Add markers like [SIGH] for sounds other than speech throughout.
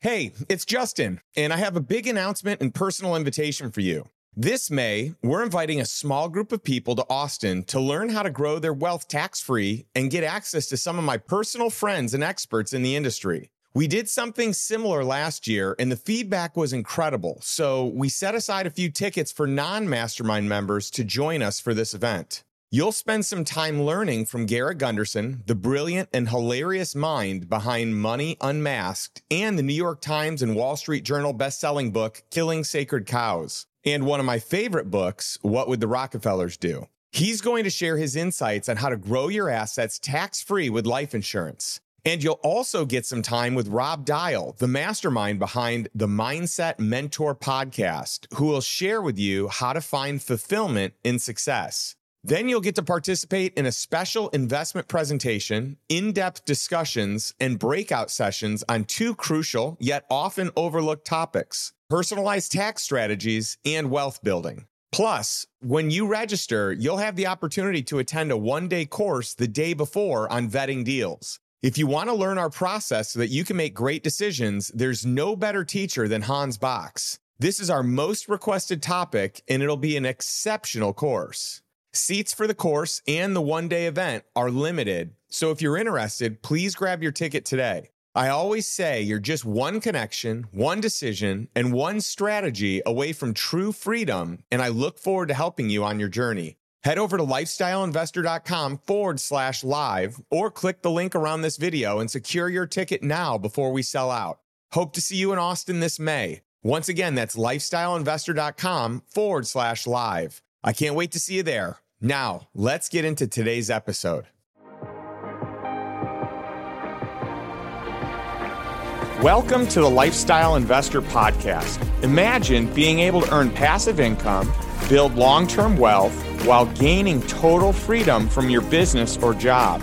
Hey, it's Justin, and I have a big announcement and personal invitation for you. This May, we're inviting a small group of people to Austin to learn how to grow their wealth tax free and get access to some of my personal friends and experts in the industry. We did something similar last year, and the feedback was incredible. So we set aside a few tickets for non mastermind members to join us for this event. You'll spend some time learning from Garrett Gunderson, the brilliant and hilarious mind behind Money Unmasked and the New York Times and Wall Street Journal best-selling book Killing Sacred Cows, and one of my favorite books, What Would the Rockefellers Do? He's going to share his insights on how to grow your assets tax-free with life insurance. And you'll also get some time with Rob Dial, the mastermind behind the Mindset Mentor podcast, who will share with you how to find fulfillment in success. Then you'll get to participate in a special investment presentation, in depth discussions, and breakout sessions on two crucial yet often overlooked topics personalized tax strategies and wealth building. Plus, when you register, you'll have the opportunity to attend a one day course the day before on vetting deals. If you want to learn our process so that you can make great decisions, there's no better teacher than Hans Box. This is our most requested topic, and it'll be an exceptional course. Seats for the course and the one day event are limited, so if you're interested, please grab your ticket today. I always say you're just one connection, one decision, and one strategy away from true freedom, and I look forward to helping you on your journey. Head over to lifestyleinvestor.com forward slash live or click the link around this video and secure your ticket now before we sell out. Hope to see you in Austin this May. Once again, that's lifestyleinvestor.com forward slash live. I can't wait to see you there. Now, let's get into today's episode. Welcome to the Lifestyle Investor Podcast. Imagine being able to earn passive income, build long term wealth, while gaining total freedom from your business or job.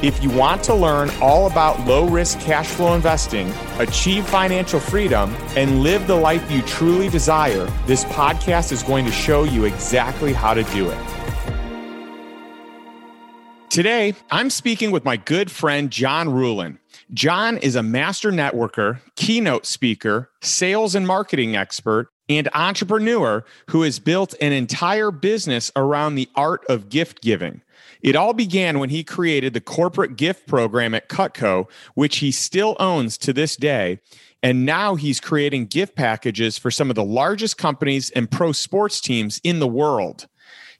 If you want to learn all about low risk cash flow investing, achieve financial freedom, and live the life you truly desire, this podcast is going to show you exactly how to do it. Today, I'm speaking with my good friend, John Ruhlin. John is a master networker, keynote speaker, sales and marketing expert, and entrepreneur who has built an entire business around the art of gift giving. It all began when he created the corporate gift program at Cutco, which he still owns to this day. And now he's creating gift packages for some of the largest companies and pro sports teams in the world.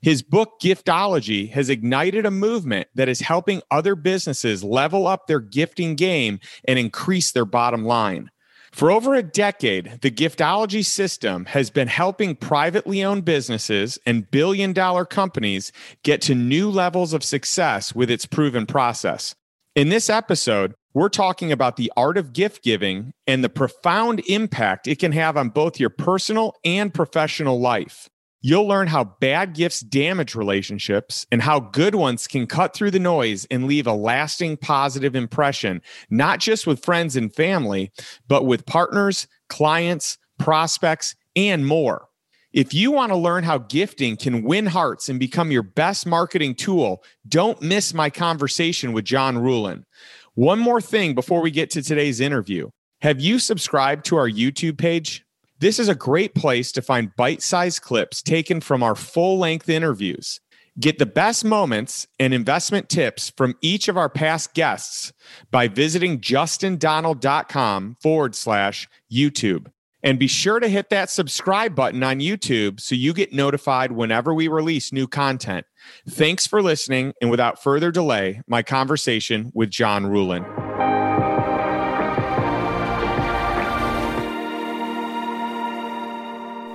His book, Giftology, has ignited a movement that is helping other businesses level up their gifting game and increase their bottom line. For over a decade, the giftology system has been helping privately owned businesses and billion dollar companies get to new levels of success with its proven process. In this episode, we're talking about the art of gift giving and the profound impact it can have on both your personal and professional life. You'll learn how bad gifts damage relationships and how good ones can cut through the noise and leave a lasting positive impression, not just with friends and family, but with partners, clients, prospects, and more. If you want to learn how gifting can win hearts and become your best marketing tool, don't miss my conversation with John Ruhlin. One more thing before we get to today's interview. Have you subscribed to our YouTube page? This is a great place to find bite sized clips taken from our full length interviews. Get the best moments and investment tips from each of our past guests by visiting justindonald.com forward slash YouTube. And be sure to hit that subscribe button on YouTube so you get notified whenever we release new content. Thanks for listening. And without further delay, my conversation with John Ruhlin.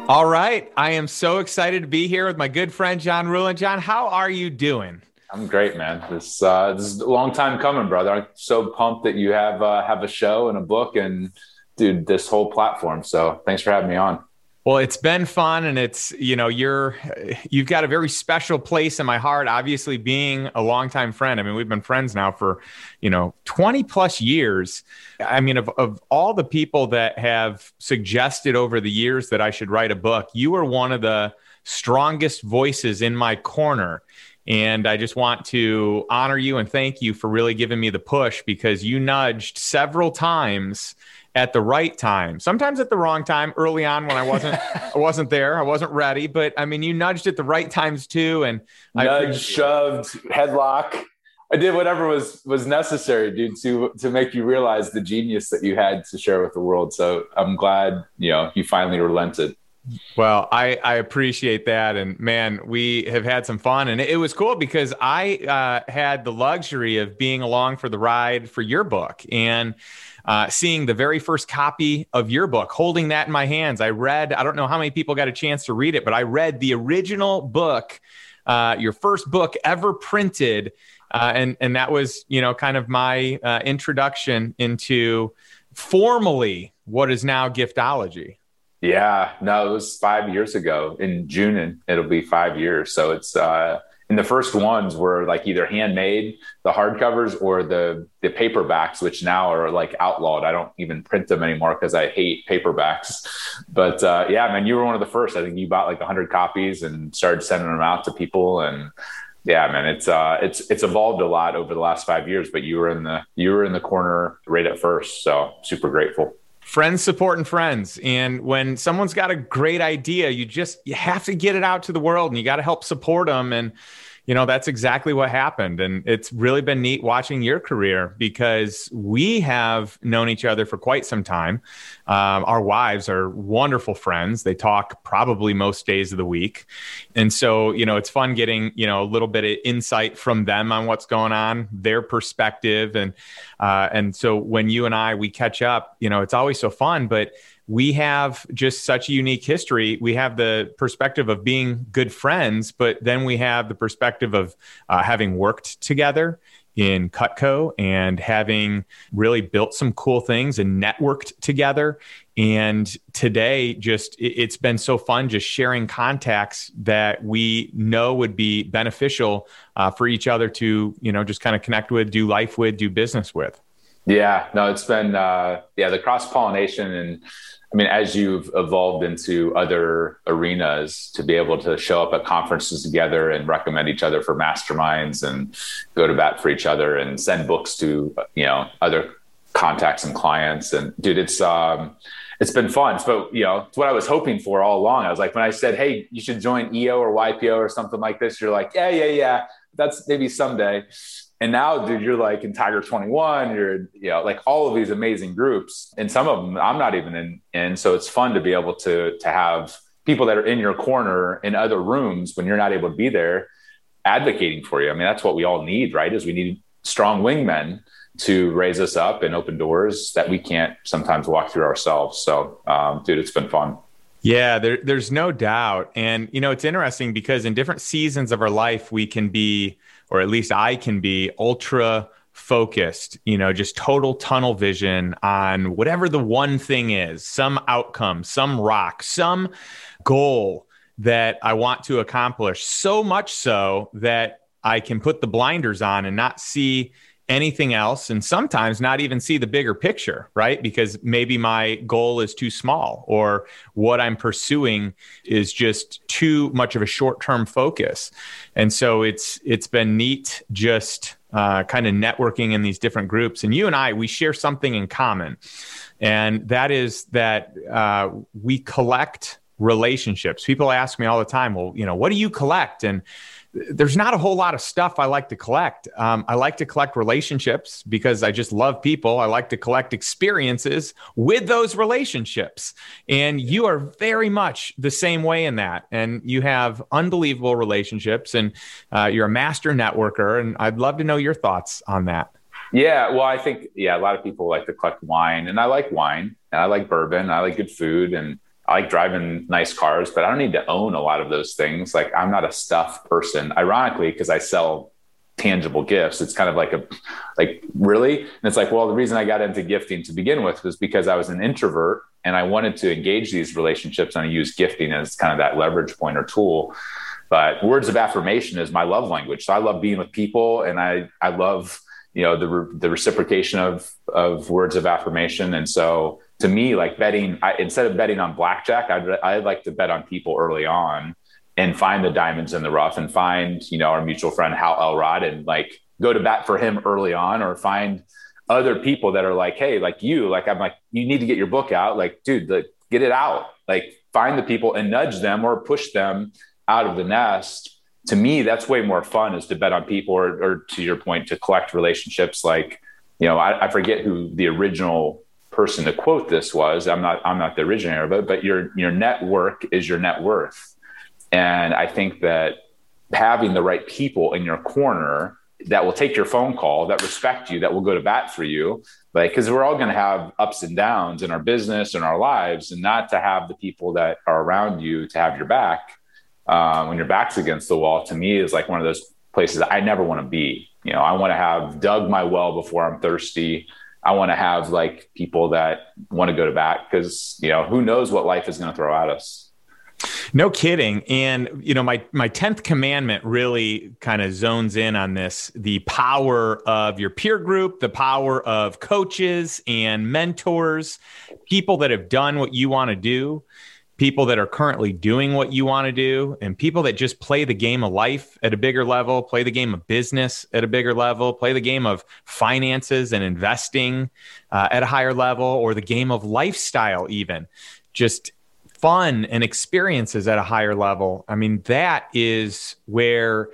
All right. I am so excited to be here with my good friend, John Ruhlin. John, how are you doing? I'm great, man. This uh, this is a long time coming, brother. I'm so pumped that you have uh, have a show and a book, and dude, this whole platform. So thanks for having me on. Well, it's been fun and it's, you know, you're you've got a very special place in my heart, obviously being a longtime friend. I mean, we've been friends now for, you know, 20 plus years. I mean, of, of all the people that have suggested over the years that I should write a book, you are one of the strongest voices in my corner. And I just want to honor you and thank you for really giving me the push because you nudged several times at the right time. Sometimes at the wrong time early on when I wasn't I wasn't there. I wasn't ready, but I mean you nudged at the right times too and I nudged, shoved, headlock. I did whatever was was necessary, dude, to to make you realize the genius that you had to share with the world. So I'm glad, you know, you finally relented. Well, I, I appreciate that. And man, we have had some fun. And it was cool because I uh, had the luxury of being along for the ride for your book. And uh, seeing the very first copy of your book, holding that in my hands. I read, I don't know how many people got a chance to read it, but I read the original book, uh, your first book ever printed. Uh, and, and that was, you know, kind of my uh, introduction into formally what is now giftology. Yeah, no, it was five years ago in June, and it'll be five years. So it's, uh, and the first ones were like either handmade, the hardcovers, or the the paperbacks, which now are like outlawed. I don't even print them anymore because I hate paperbacks. But uh, yeah, man, you were one of the first. I think you bought like a hundred copies and started sending them out to people. And yeah, man, it's uh, it's it's evolved a lot over the last five years. But you were in the you were in the corner right at first, so super grateful friends supporting friends. And when someone's got a great idea you just you have to get it out to the world and you got to help support them and you know, that's exactly what happened. And it's really been neat watching your career because we have known each other for quite some time. Um, our wives are wonderful friends. They talk probably most days of the week. And so, you know, it's fun getting, you know, a little bit of insight from them on what's going on, their perspective. And, uh, and so when you and I, we catch up, you know, it's always so fun, but we have just such a unique history. We have the perspective of being good friends, but then we have the perspective of uh, having worked together in Cutco and having really built some cool things and networked together. And today, just it's been so fun just sharing contacts that we know would be beneficial uh, for each other to, you know, just kind of connect with, do life with, do business with. Yeah, no, it's been uh, yeah the cross pollination and I mean as you've evolved into other arenas to be able to show up at conferences together and recommend each other for masterminds and go to bat for each other and send books to you know other contacts and clients and dude it's um it's been fun. But you know, it's what I was hoping for all along. I was like, when I said, "Hey, you should join EO or YPO or something like this," you're like, "Yeah, yeah, yeah, that's maybe someday." And now, dude, you're like in Tiger 21, you're, you know, like all of these amazing groups. And some of them I'm not even in. And so it's fun to be able to, to have people that are in your corner in other rooms when you're not able to be there advocating for you. I mean, that's what we all need, right? Is we need strong wingmen to raise us up and open doors that we can't sometimes walk through ourselves. So, um, dude, it's been fun. Yeah, there, there's no doubt. And, you know, it's interesting because in different seasons of our life, we can be or at least I can be ultra focused, you know, just total tunnel vision on whatever the one thing is, some outcome, some rock, some goal that I want to accomplish. So much so that I can put the blinders on and not see anything else and sometimes not even see the bigger picture right? Because maybe my goal is too small or what i'm pursuing is just too much of a short-term focus. And so it's it's been neat just uh, kind of networking in these different groups. And you and i we share something in common. And that is that uh, we collect relationships. People ask me all the time well you know what do you collect? And there's not a whole lot of stuff I like to collect. Um, I like to collect relationships because I just love people. I like to collect experiences with those relationships. And you are very much the same way in that. And you have unbelievable relationships and uh, you're a master networker. And I'd love to know your thoughts on that. Yeah, well, I think, yeah, a lot of people like to collect wine, and I like wine, and I like bourbon, I like good food, and I like driving nice cars, but I don't need to own a lot of those things. Like I'm not a stuff person, ironically, because I sell tangible gifts. It's kind of like a, like really, and it's like, well, the reason I got into gifting to begin with was because I was an introvert and I wanted to engage these relationships and I use gifting as kind of that leverage point or tool. But words of affirmation is my love language. So I love being with people and I I love you know the the reciprocation of of words of affirmation. And so to me, like betting, I, instead of betting on blackjack, I'd I'd like to bet on people early on and find the diamonds in the rough and find you know our mutual friend Hal Elrod and like go to bat for him early on or find other people that are like hey like you like i'm like you need to get your book out. Like dude like, get it out. Like find the people and nudge them or push them out of the nest. To me that's way more fun is to bet on people or, or to your point to collect relationships like you know I, I forget who the original person to quote this was i'm not i'm not the originator of it but your your network is your net worth and i think that having the right people in your corner that will take your phone call, that respect you, that will go to bat for you. Like, because we're all going to have ups and downs in our business and our lives, and not to have the people that are around you to have your back um, when your back's against the wall. To me, is like one of those places I never want to be. You know, I want to have dug my well before I'm thirsty. I want to have like people that want to go to bat because you know who knows what life is going to throw at us. No kidding. And you know, my my 10th commandment really kind of zones in on this, the power of your peer group, the power of coaches and mentors, people that have done what you want to do, people that are currently doing what you want to do, and people that just play the game of life at a bigger level, play the game of business at a bigger level, play the game of finances and investing uh, at a higher level, or the game of lifestyle even. Just fun and experiences at a higher level. I mean, that is where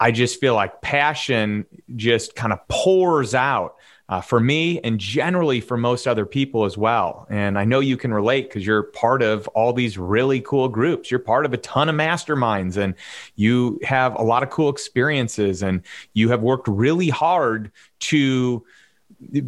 I just feel like passion just kind of pours out uh, for me and generally for most other people as well. And I know you can relate because you're part of all these really cool groups. You're part of a ton of masterminds and you have a lot of cool experiences and you have worked really hard to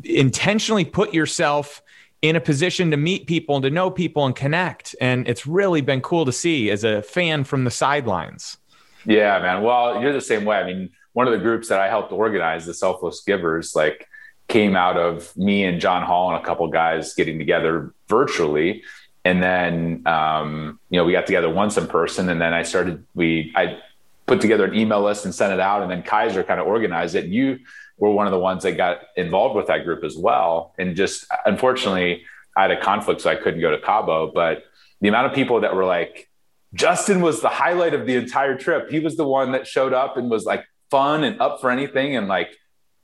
intentionally put yourself in a position to meet people and to know people and connect. And it's really been cool to see as a fan from the sidelines. Yeah, man. Well, you're the same way. I mean, one of the groups that I helped organize, the Selfless Givers, like came out of me and John Hall and a couple guys getting together virtually. And then, um, you know, we got together once in person. And then I started, we, I put together an email list and sent it out. And then Kaiser kind of organized it. And you, were one of the ones that got involved with that group as well. And just unfortunately, I had a conflict, so I couldn't go to Cabo. But the amount of people that were like, Justin was the highlight of the entire trip. He was the one that showed up and was like fun and up for anything and like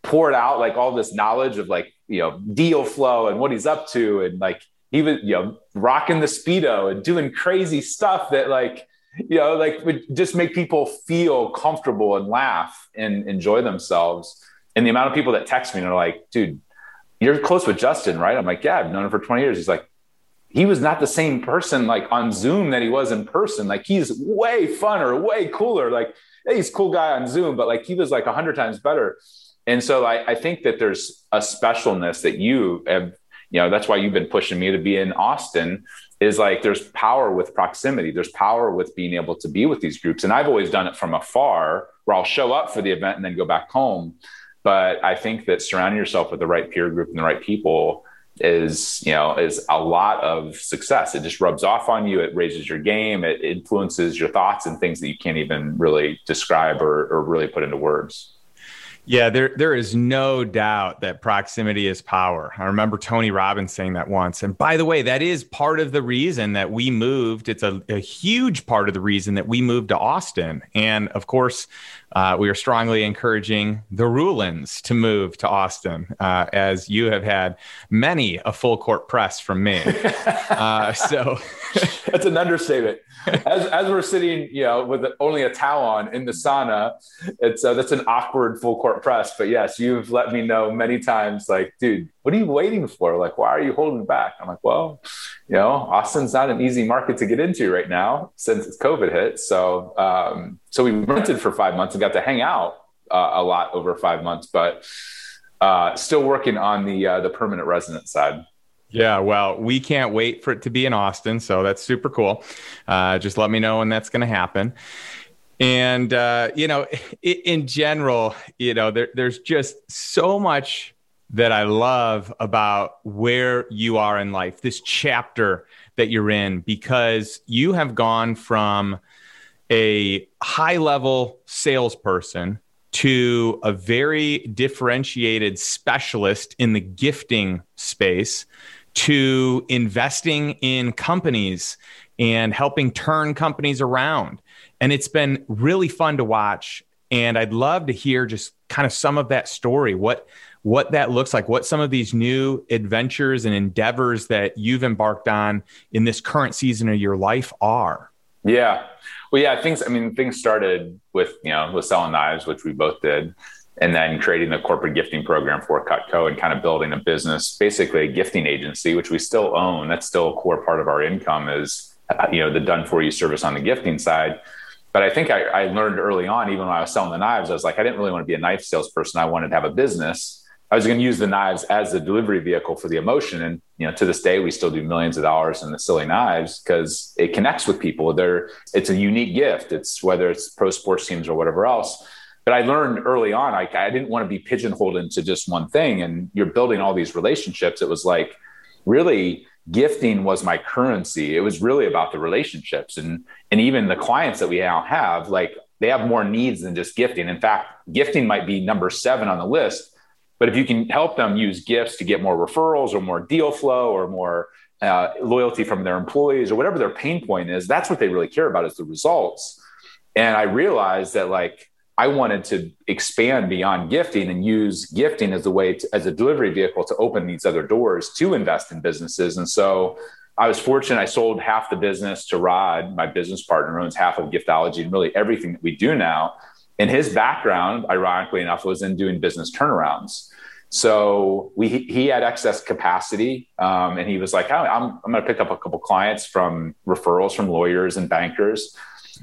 poured out like all this knowledge of like, you know, deal flow and what he's up to. And like he was, you know, rocking the Speedo and doing crazy stuff that like, you know, like would just make people feel comfortable and laugh and enjoy themselves and the amount of people that text me and are like, dude, you're close with Justin, right? I'm like, yeah, I've known him for 20 years. He's like, he was not the same person like on Zoom that he was in person. Like he's way funner, way cooler. Like, hey, he's a cool guy on Zoom, but like he was like a hundred times better. And so I, I think that there's a specialness that you have, you know, that's why you've been pushing me to be in Austin is like there's power with proximity. There's power with being able to be with these groups. And I've always done it from afar where I'll show up for the event and then go back home. But I think that surrounding yourself with the right peer group and the right people is you know is a lot of success it just rubs off on you it raises your game it influences your thoughts and things that you can't even really describe or, or really put into words yeah, there there is no doubt that proximity is power. I remember Tony Robbins saying that once. And by the way, that is part of the reason that we moved. It's a, a huge part of the reason that we moved to Austin. And of course, uh, we are strongly encouraging the Ruhlins to move to Austin, uh, as you have had many a full court press from me. [LAUGHS] uh, so that's an understatement. As, as we're sitting, you know, with only a towel on in the sauna, it's uh, that's an awkward full court press. But yes, you've let me know many times, like, dude, what are you waiting for? Like, why are you holding back? I'm like, well, you know, Austin's not an easy market to get into right now since it's COVID hit. So, um, so we rented for five months and got to hang out uh, a lot over five months, but uh, still working on the uh, the permanent resident side. Yeah, well, we can't wait for it to be in Austin, so that's super cool. Uh, just let me know when that's going to happen. And uh, you know, in general, you know, there, there's just so much that I love about where you are in life, this chapter that you're in, because you have gone from a high level salesperson to a very differentiated specialist in the gifting space to investing in companies and helping turn companies around. And it's been really fun to watch. And I'd love to hear just kind of some of that story. What what that looks like, what some of these new adventures and endeavors that you've embarked on in this current season of your life are. Yeah. Well, yeah, things, I mean, things started with, you know, with selling knives, which we both did, and then creating the corporate gifting program for Cutco and kind of building a business, basically a gifting agency, which we still own. That's still a core part of our income is, uh, you know, the done for you service on the gifting side. But I think I, I learned early on, even when I was selling the knives, I was like, I didn't really want to be a knife salesperson. I wanted to have a business I was going to use the knives as the delivery vehicle for the emotion. And, you know, to this day, we still do millions of dollars in the silly knives because it connects with people. They're, it's a unique gift. It's whether it's pro sports teams or whatever else. But I learned early on, I, didn't want to be pigeonholed into just one thing. And you're building all these relationships. It was like really gifting was my currency. It was really about the relationships and, and even the clients that we now have, like they have more needs than just gifting. In fact, gifting might be number seven on the list but if you can help them use gifts to get more referrals or more deal flow or more uh, loyalty from their employees or whatever their pain point is, that's what they really care about is the results. And I realized that like I wanted to expand beyond gifting and use gifting as a way to, as a delivery vehicle to open these other doors to invest in businesses. And so I was fortunate. I sold half the business to Rod, my business partner, owns half of Giftology and really everything that we do now and his background, ironically enough, was in doing business turnarounds. So we he had excess capacity, um, and he was like, "I'm I'm going to pick up a couple clients from referrals from lawyers and bankers."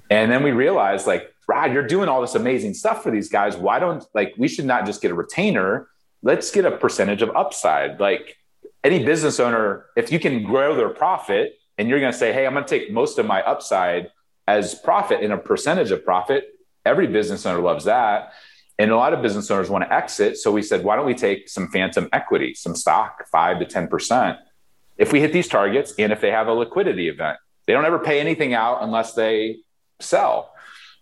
And then we realized, like, Rod, you're doing all this amazing stuff for these guys. Why don't like we should not just get a retainer? Let's get a percentage of upside. Like any business owner, if you can grow their profit, and you're going to say, "Hey, I'm going to take most of my upside as profit in a percentage of profit," Every business owner loves that. And a lot of business owners want to exit. So we said, why don't we take some phantom equity, some stock, five to 10%? If we hit these targets and if they have a liquidity event, they don't ever pay anything out unless they sell.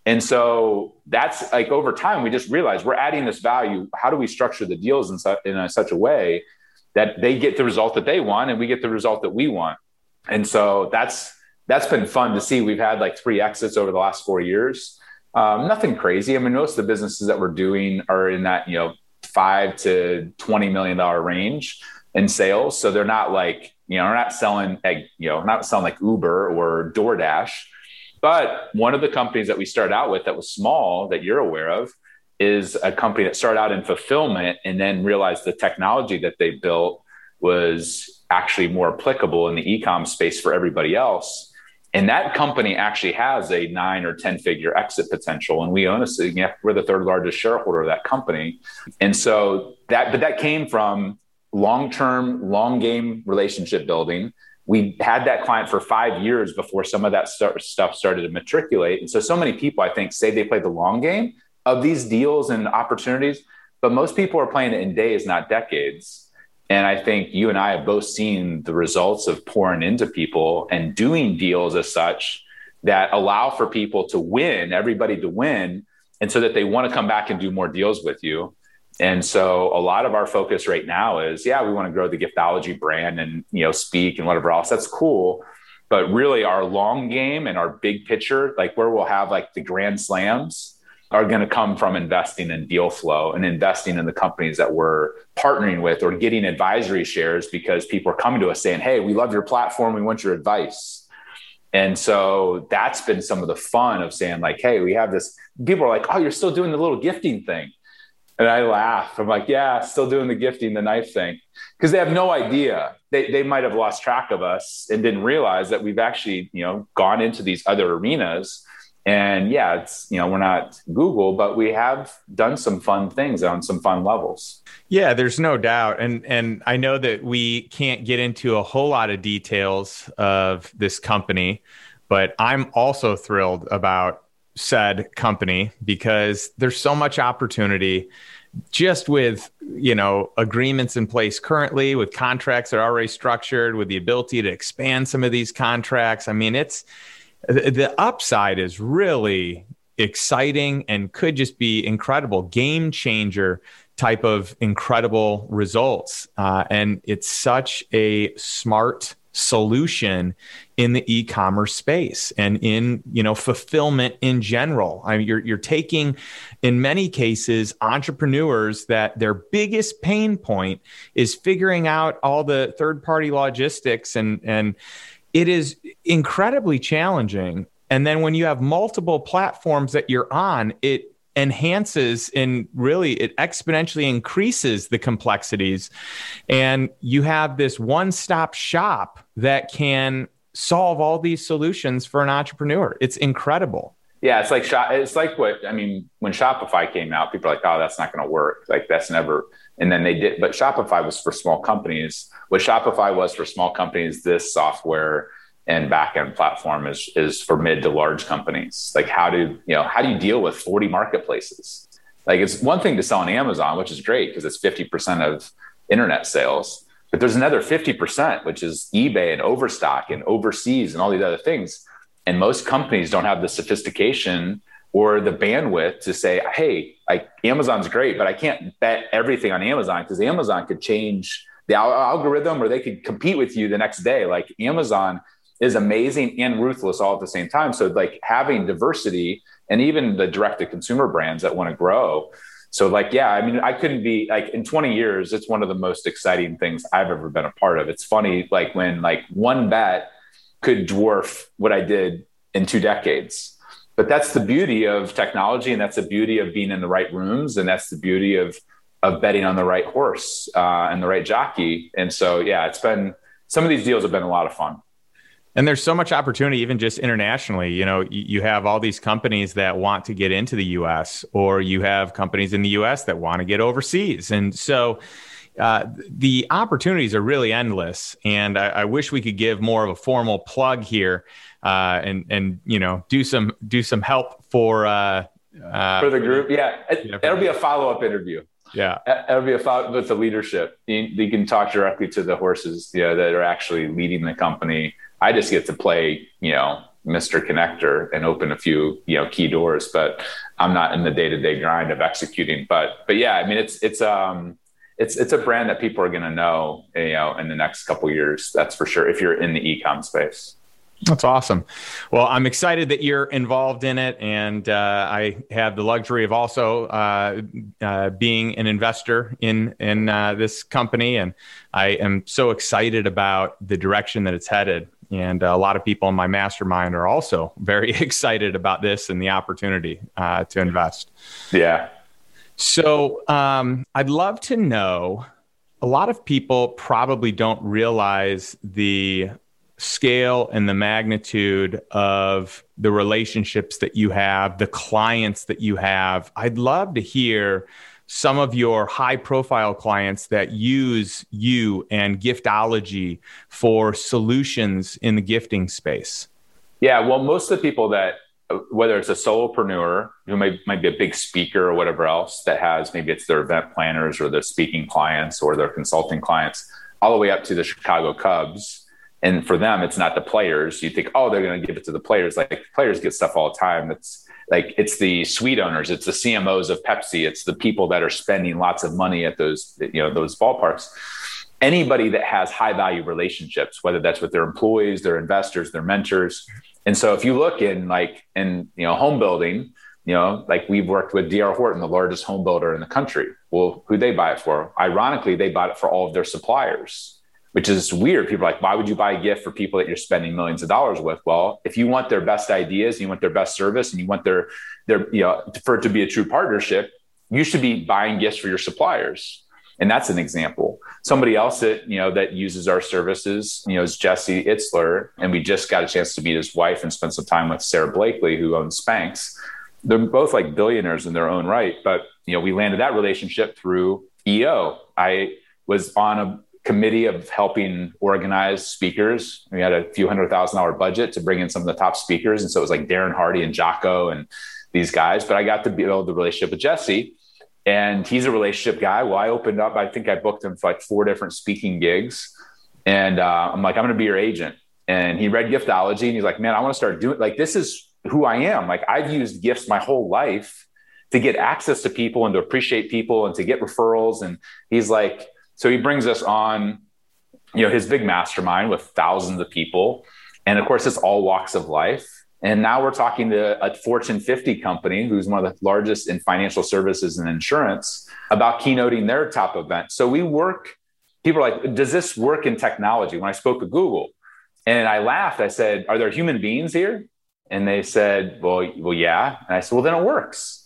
And so that's like over time, we just realized we're adding this value. How do we structure the deals in, su- in a, such a way that they get the result that they want and we get the result that we want? And so that's that's been fun to see. We've had like three exits over the last four years. Um, nothing crazy. I mean, most of the businesses that we're doing are in that, you know, five to $20 million range in sales. So they're not like, you know, we're not selling, like, you know, not selling like Uber or DoorDash. But one of the companies that we started out with that was small that you're aware of is a company that started out in fulfillment and then realized the technology that they built was actually more applicable in the e-com space for everybody else and that company actually has a nine or 10 figure exit potential. And we own a, we're the third largest shareholder of that company. And so that, but that came from long term, long game relationship building. We had that client for five years before some of that st- stuff started to matriculate. And so, so many people, I think, say they play the long game of these deals and opportunities, but most people are playing it in days, not decades. And I think you and I have both seen the results of pouring into people and doing deals as such that allow for people to win, everybody to win, and so that they want to come back and do more deals with you. And so a lot of our focus right now is, yeah, we want to grow the giftology brand and you know speak and whatever else. That's cool. But really our long game and our big picture, like where we'll have like the grand slams, are going to come from investing in deal flow and investing in the companies that we're partnering with or getting advisory shares because people are coming to us saying, Hey, we love your platform. We want your advice. And so that's been some of the fun of saying, like, hey, we have this. People are like, oh, you're still doing the little gifting thing. And I laugh. I'm like, yeah, still doing the gifting, the knife thing. Because they have no idea. They, they might have lost track of us and didn't realize that we've actually, you know, gone into these other arenas and yeah, it's, you know, we're not Google, but we have done some fun things on some fun levels. Yeah, there's no doubt. And and I know that we can't get into a whole lot of details of this company, but I'm also thrilled about said company because there's so much opportunity just with you know agreements in place currently with contracts that are already structured with the ability to expand some of these contracts. I mean it's the upside is really exciting and could just be incredible game changer type of incredible results. Uh, and it's such a smart solution in the e-commerce space and in you know fulfillment in general. I mean, you're, you're taking in many cases entrepreneurs that their biggest pain point is figuring out all the third party logistics and and it is incredibly challenging. And then when you have multiple platforms that you're on it enhances and really it exponentially increases the complexities. And you have this one-stop shop that can solve all these solutions for an entrepreneur. It's incredible. Yeah it's like it's like what i mean when shopify came out people are like oh that's not going to work. Like that's never and then they did but shopify was for small companies. What shopify was for small companies this software and backend platform is is for mid to large companies. Like how do you know how do you deal with 40 marketplaces? Like it's one thing to sell on Amazon, which is great because it's 50% of internet sales. But there's another 50%, which is eBay and Overstock and overseas and all these other things. And most companies don't have the sophistication or the bandwidth to say, hey, like Amazon's great, but I can't bet everything on Amazon because Amazon could change the algorithm or they could compete with you the next day. Like Amazon is amazing and ruthless all at the same time. So like having diversity and even the direct to consumer brands that want to grow. So like, yeah, I mean, I couldn't be like in 20 years, it's one of the most exciting things I've ever been a part of. It's funny, like when like one bet could dwarf what I did in two decades. But that's the beauty of technology, and that's the beauty of being in the right rooms, and that's the beauty of of betting on the right horse uh, and the right jockey. And so, yeah, it's been some of these deals have been a lot of fun. And there's so much opportunity, even just internationally. You know, you have all these companies that want to get into the US, or you have companies in the US that want to get overseas. And so uh, the opportunities are really endless. And I, I, wish we could give more of a formal plug here uh, and, and, you know, do some, do some help for, uh, uh for the group. Yeah. It, will be a follow up interview. Yeah. It'll be a follow with the leadership. You, you, can talk directly to the horses, you know, that are actually leading the company I just get to play, you know, Mr. Connector and open a few, you know, key doors, but I'm not in the day-to-day grind of executing. But but yeah, I mean it's it's um it's it's a brand that people are going to know, you know, in the next couple years. That's for sure. If you're in the ecom space. That's awesome. Well, I'm excited that you're involved in it, and uh, I have the luxury of also uh, uh, being an investor in in uh, this company, and I am so excited about the direction that it's headed. And a lot of people in my mastermind are also very [LAUGHS] excited about this and the opportunity uh, to invest. Yeah. So um, I'd love to know a lot of people probably don't realize the scale and the magnitude of the relationships that you have, the clients that you have. I'd love to hear some of your high profile clients that use you and giftology for solutions in the gifting space? Yeah, well, most of the people that, whether it's a solopreneur who may, might be a big speaker or whatever else that has maybe it's their event planners or their speaking clients or their consulting clients, all the way up to the Chicago Cubs. And for them, it's not the players. You think, oh, they're going to give it to the players. Like players get stuff all the time. It's like it's the suite owners, it's the CMOs of Pepsi, it's the people that are spending lots of money at those you know those ballparks. Anybody that has high value relationships, whether that's with their employees, their investors, their mentors, and so if you look in like in you know home building, you know like we've worked with DR Horton, the largest home builder in the country. Well, who they buy it for? Ironically, they bought it for all of their suppliers which is weird. People are like, why would you buy a gift for people that you're spending millions of dollars with? Well, if you want their best ideas, you want their best service, and you want their their you know for it to be a true partnership, you should be buying gifts for your suppliers. And that's an example. Somebody else that you know that uses our services, you know, is Jesse Itzler, and we just got a chance to meet his wife and spend some time with Sara Blakely, who owns Spanx. They're both like billionaires in their own right, but you know, we landed that relationship through EO. I was on a committee of helping organize speakers. We had a few hundred thousand dollar budget to bring in some of the top speakers. And so it was like Darren Hardy and Jocko and these guys. But I got to build the relationship with Jesse. And he's a relationship guy. Well, I opened up, I think I booked him for like four different speaking gigs. And uh, I'm like, I'm going to be your agent. And he read giftology and he's like, man, I want to start doing like this is who I am. Like I've used gifts my whole life to get access to people and to appreciate people and to get referrals. And he's like, so he brings us on, you know, his big mastermind with thousands of people. And of course, it's all walks of life. And now we're talking to a Fortune 50 company who's one of the largest in financial services and insurance about keynoting their top event. So we work, people are like, does this work in technology? When I spoke to Google and I laughed, I said, are there human beings here? And they said, well, well, yeah. And I said, well, then it works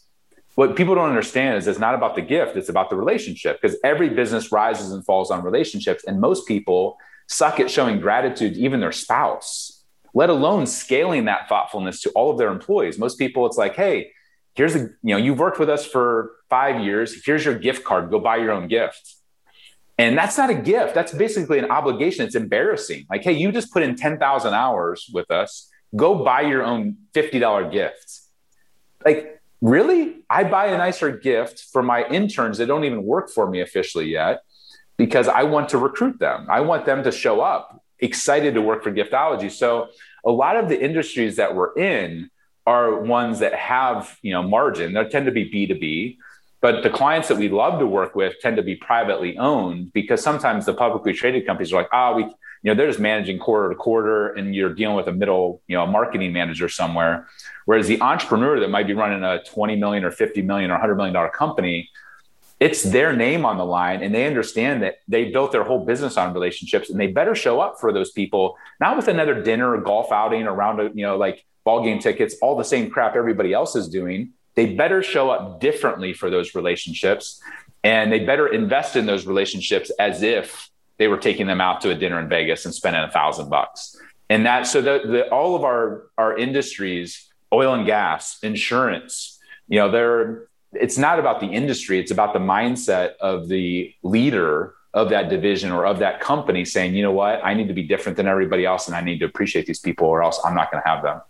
what people don't understand is it's not about the gift, it's about the relationship because every business rises and falls on relationships. And most people suck at showing gratitude to even their spouse, let alone scaling that thoughtfulness to all of their employees. Most people, it's like, hey, here's a, you know, you've worked with us for five years. Here's your gift card. Go buy your own gift. And that's not a gift. That's basically an obligation. It's embarrassing. Like, hey, you just put in 10,000 hours with us. Go buy your own $50 gift. Like, really? I buy a nicer gift for my interns that don't even work for me officially yet because I want to recruit them. I want them to show up excited to work for Giftology. So a lot of the industries that we're in are ones that have, you know, margin. They tend to be B2B, but the clients that we love to work with tend to be privately owned because sometimes the publicly traded companies are like, ah, oh, we you know they're just managing quarter to quarter and you're dealing with a middle you know a marketing manager somewhere whereas the entrepreneur that might be running a 20 million or 50 million or 100 million dollar company it's their name on the line and they understand that they built their whole business on relationships and they better show up for those people not with another dinner or golf outing around a, you know like ball game tickets all the same crap everybody else is doing they better show up differently for those relationships and they better invest in those relationships as if they were taking them out to a dinner in Vegas and spending a thousand bucks. And that, so the, the, all of our, our industries, oil and gas, insurance, you know, they're, it's not about the industry. It's about the mindset of the leader of that division or of that company saying, you know what, I need to be different than everybody else and I need to appreciate these people or else I'm not going to have them.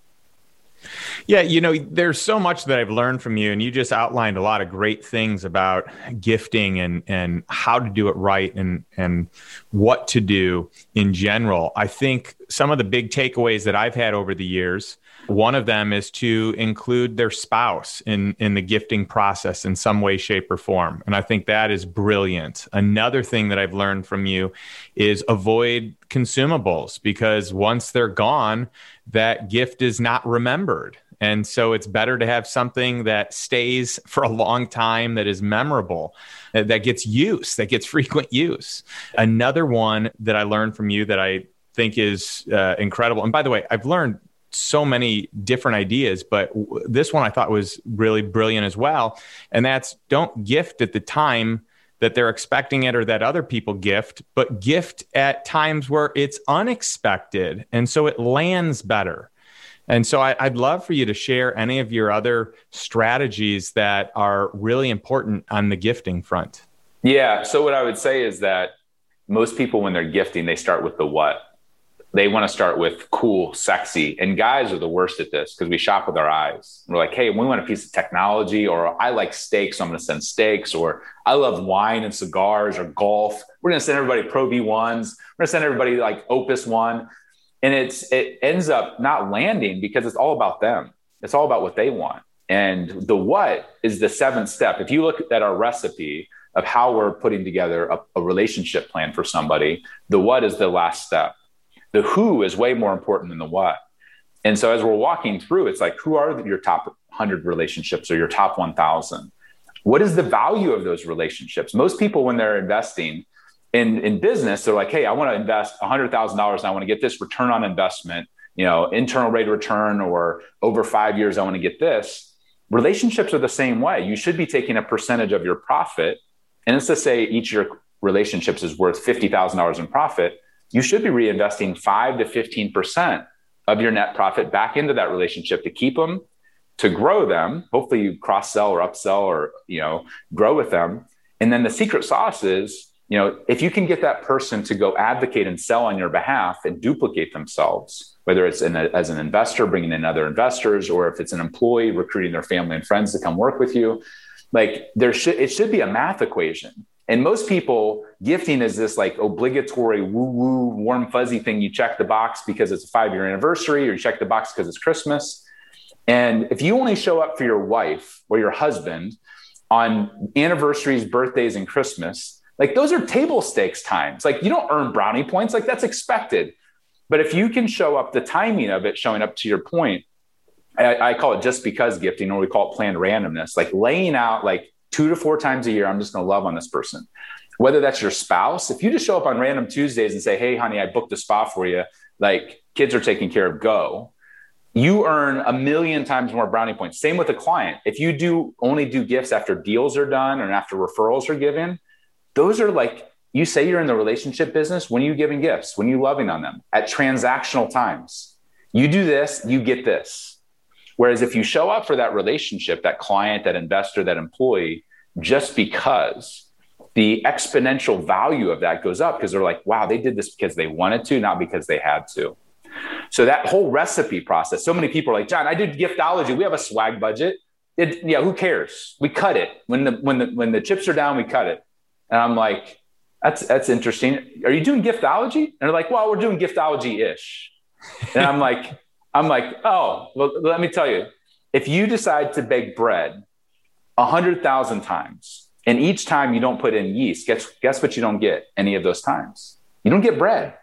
Yeah, you know, there's so much that I've learned from you, and you just outlined a lot of great things about gifting and and how to do it right and and what to do in general. I think some of the big takeaways that I've had over the years one of them is to include their spouse in, in the gifting process in some way, shape, or form. And I think that is brilliant. Another thing that I've learned from you is avoid consumables because once they're gone, that gift is not remembered. And so it's better to have something that stays [LAUGHS] for a long time, that is memorable, that gets use, that gets [LAUGHS] frequent use. Another one that I learned from you that I think is uh, incredible. And by the way, I've learned so many different ideas, but w- this one I thought was really brilliant as well. And that's don't gift at the time that they're expecting it or that other people gift, but gift at times where it's unexpected. And so it lands better. And so I, would love for you to share any of your other strategies that are really important on the gifting front. Yeah. So what I would say is that most people, when they're gifting, they start with the what they want to start with cool, sexy. And guys are the worst at this because we shop with our eyes. We're like, hey, we want a piece of technology, or I like steaks, so I'm going to send steaks, or I love wine and cigars or golf. We're going to send everybody Pro V1s. We're going to send everybody like Opus One. And it's it ends up not landing because it's all about them. It's all about what they want. And the what is the seventh step. If you look at our recipe of how we're putting together a, a relationship plan for somebody, the what is the last step the who is way more important than the what. And so as we're walking through, it's like, who are your top 100 relationships or your top 1,000? What is the value of those relationships? Most people, when they're investing in, in business, they're like, hey, I want to invest $100,000 and I want to get this return on investment, you know, internal rate of return, or over five years, I want to get this. Relationships are the same way. You should be taking a percentage of your profit. And let's just say each of your relationships is worth $50,000 in profit you should be reinvesting 5 to 15% of your net profit back into that relationship to keep them, to grow them. Hopefully you cross sell or upsell or, you know, grow with them. And then the secret sauce is you know, if you can get that person to go advocate and sell on your behalf and duplicate themselves, whether it's a, as an investor bringing in other investors, or if it's an employee recruiting their family and friends to come work with you, like there should it should be a math equation. And most people, gifting is this like obligatory woo woo warm fuzzy thing. You check the box because it's a five year anniversary, or you check the box because it's Christmas. And if you only show up for your wife or your husband on anniversaries, birthdays, and Christmas, like those are table stakes times. Like you don't earn brownie points, like that's expected. But if you can show up the timing of it, showing up to your point, I, I call it just because gifting, or we call it planned randomness, like laying out like two to four times a year, I'm just going to love on this person. Whether that's your spouse, if you just show up on random Tuesdays and say, Hey, honey, I booked a spa for you, like kids are taken care of, go you earn a million times more brownie points. Same with a client. If you do only do gifts after deals are done and after referrals are given, those are like you say you're in the relationship business when are you giving gifts, when you loving on them at transactional times. You do this, you get this. Whereas if you show up for that relationship, that client, that investor, that employee, just because the exponential value of that goes up because they're like, wow, they did this because they wanted to, not because they had to. So that whole recipe process, so many people are like, John, I did giftology. We have a swag budget. It, yeah, who cares? We cut it when the when the when the chips are down, we cut it. And I'm like, that's that's interesting. Are you doing giftology? And they're like, well, we're doing giftology ish. And I'm like, I'm like, oh, well, let me tell you, if you decide to bake bread a hundred thousand times, and each time you don't put in yeast, guess guess what? You don't get any of those times. You don't get bread.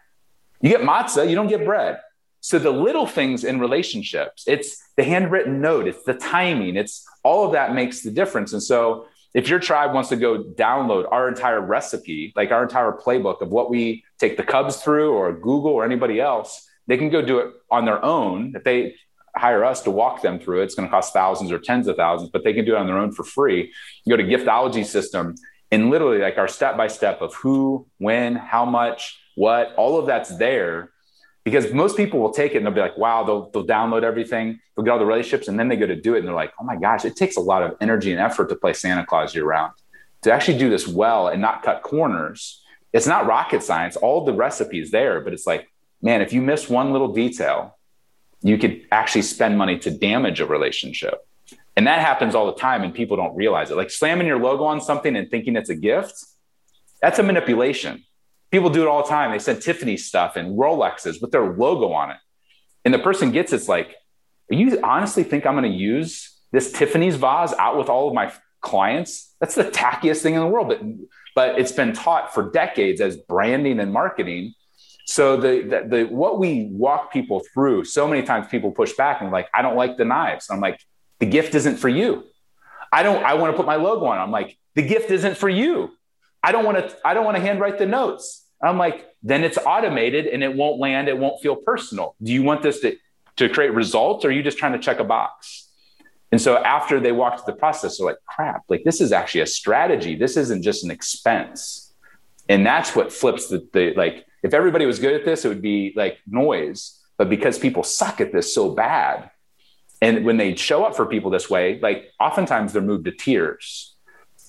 You get matzah, you don't get bread. So the little things in relationships, it's the handwritten note, it's the timing, it's all of that makes the difference. And so if your tribe wants to go download our entire recipe, like our entire playbook of what we take the Cubs through or Google or anybody else, they can go do it on their own. If they hire us to walk them through it, it's going to cost thousands or tens of thousands, but they can do it on their own for free. You go to Giftology System and literally like our step by step of who, when, how much, what, all of that's there because most people will take it and they'll be like, wow, they'll, they'll download everything, they'll get all the relationships, and then they go to do it and they're like, oh my gosh, it takes a lot of energy and effort to play Santa Claus year round. To actually do this well and not cut corners, it's not rocket science. All the recipes there, but it's like, man, if you miss one little detail, you could actually spend money to damage a relationship. And that happens all the time and people don't realize it. Like slamming your logo on something and thinking it's a gift, that's a manipulation People do it all the time. They send Tiffany stuff and Rolexes with their logo on it. And the person gets it's like, you honestly think I'm going to use this Tiffany's vase out with all of my clients? That's the tackiest thing in the world. But, but it's been taught for decades as branding and marketing. So the, the, the what we walk people through, so many times people push back and like, I don't like the knives. I'm like, the gift isn't for you. I don't, I want to put my logo on. I'm like, the gift isn't for you. I don't want to, I don't want to handwrite the notes. I'm like, then it's automated and it won't land. It won't feel personal. Do you want this to, to create results or are you just trying to check a box? And so after they walked through the process, they're like, crap, like this is actually a strategy. This isn't just an expense. And that's what flips the, the like, if everybody was good at this, it would be like noise. But because people suck at this so bad, and when they show up for people this way, like oftentimes they're moved to tears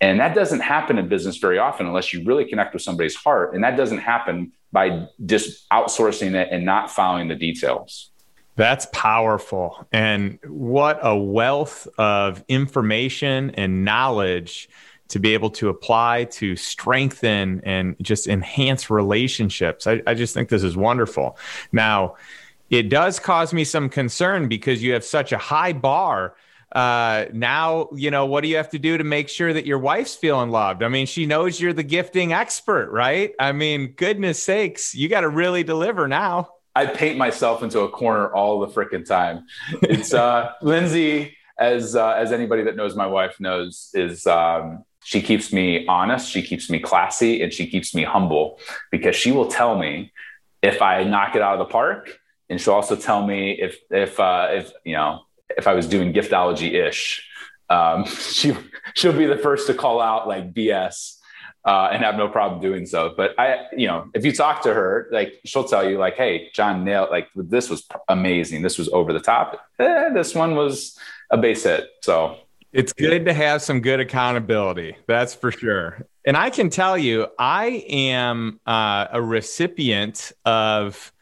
and that doesn't happen in business very often unless you really connect with somebody's heart. And that doesn't happen by just outsourcing it and not following the details. That's powerful. And what a wealth of information and knowledge to be able to apply to strengthen and just enhance relationships. I, I, just think this is wonderful. Now, it does cause me some concern because you have such a high bar uh, now you know what do you have to do to make sure that your wife's feeling loved i mean she knows you're the gifting expert right i mean goodness sakes you got to really deliver now i paint myself into a corner all the freaking time it's uh [LAUGHS] lindsay as uh, as anybody that knows my wife knows is um she keeps me honest she keeps me classy and she keeps me humble because she will tell me if i knock it out of the park and she'll also tell me if if uh if you know if I was doing giftology ish, um, [LAUGHS] she she'll be the first to call out like BS uh, and have no problem doing so. But I, you know, if you talk to her, like she'll tell you like, "Hey, John nailed like this was amazing. This was over the top. Eh, this one was a base hit." So it's good to have some good accountability. That's for sure. And I can tell you, I am uh, a recipient of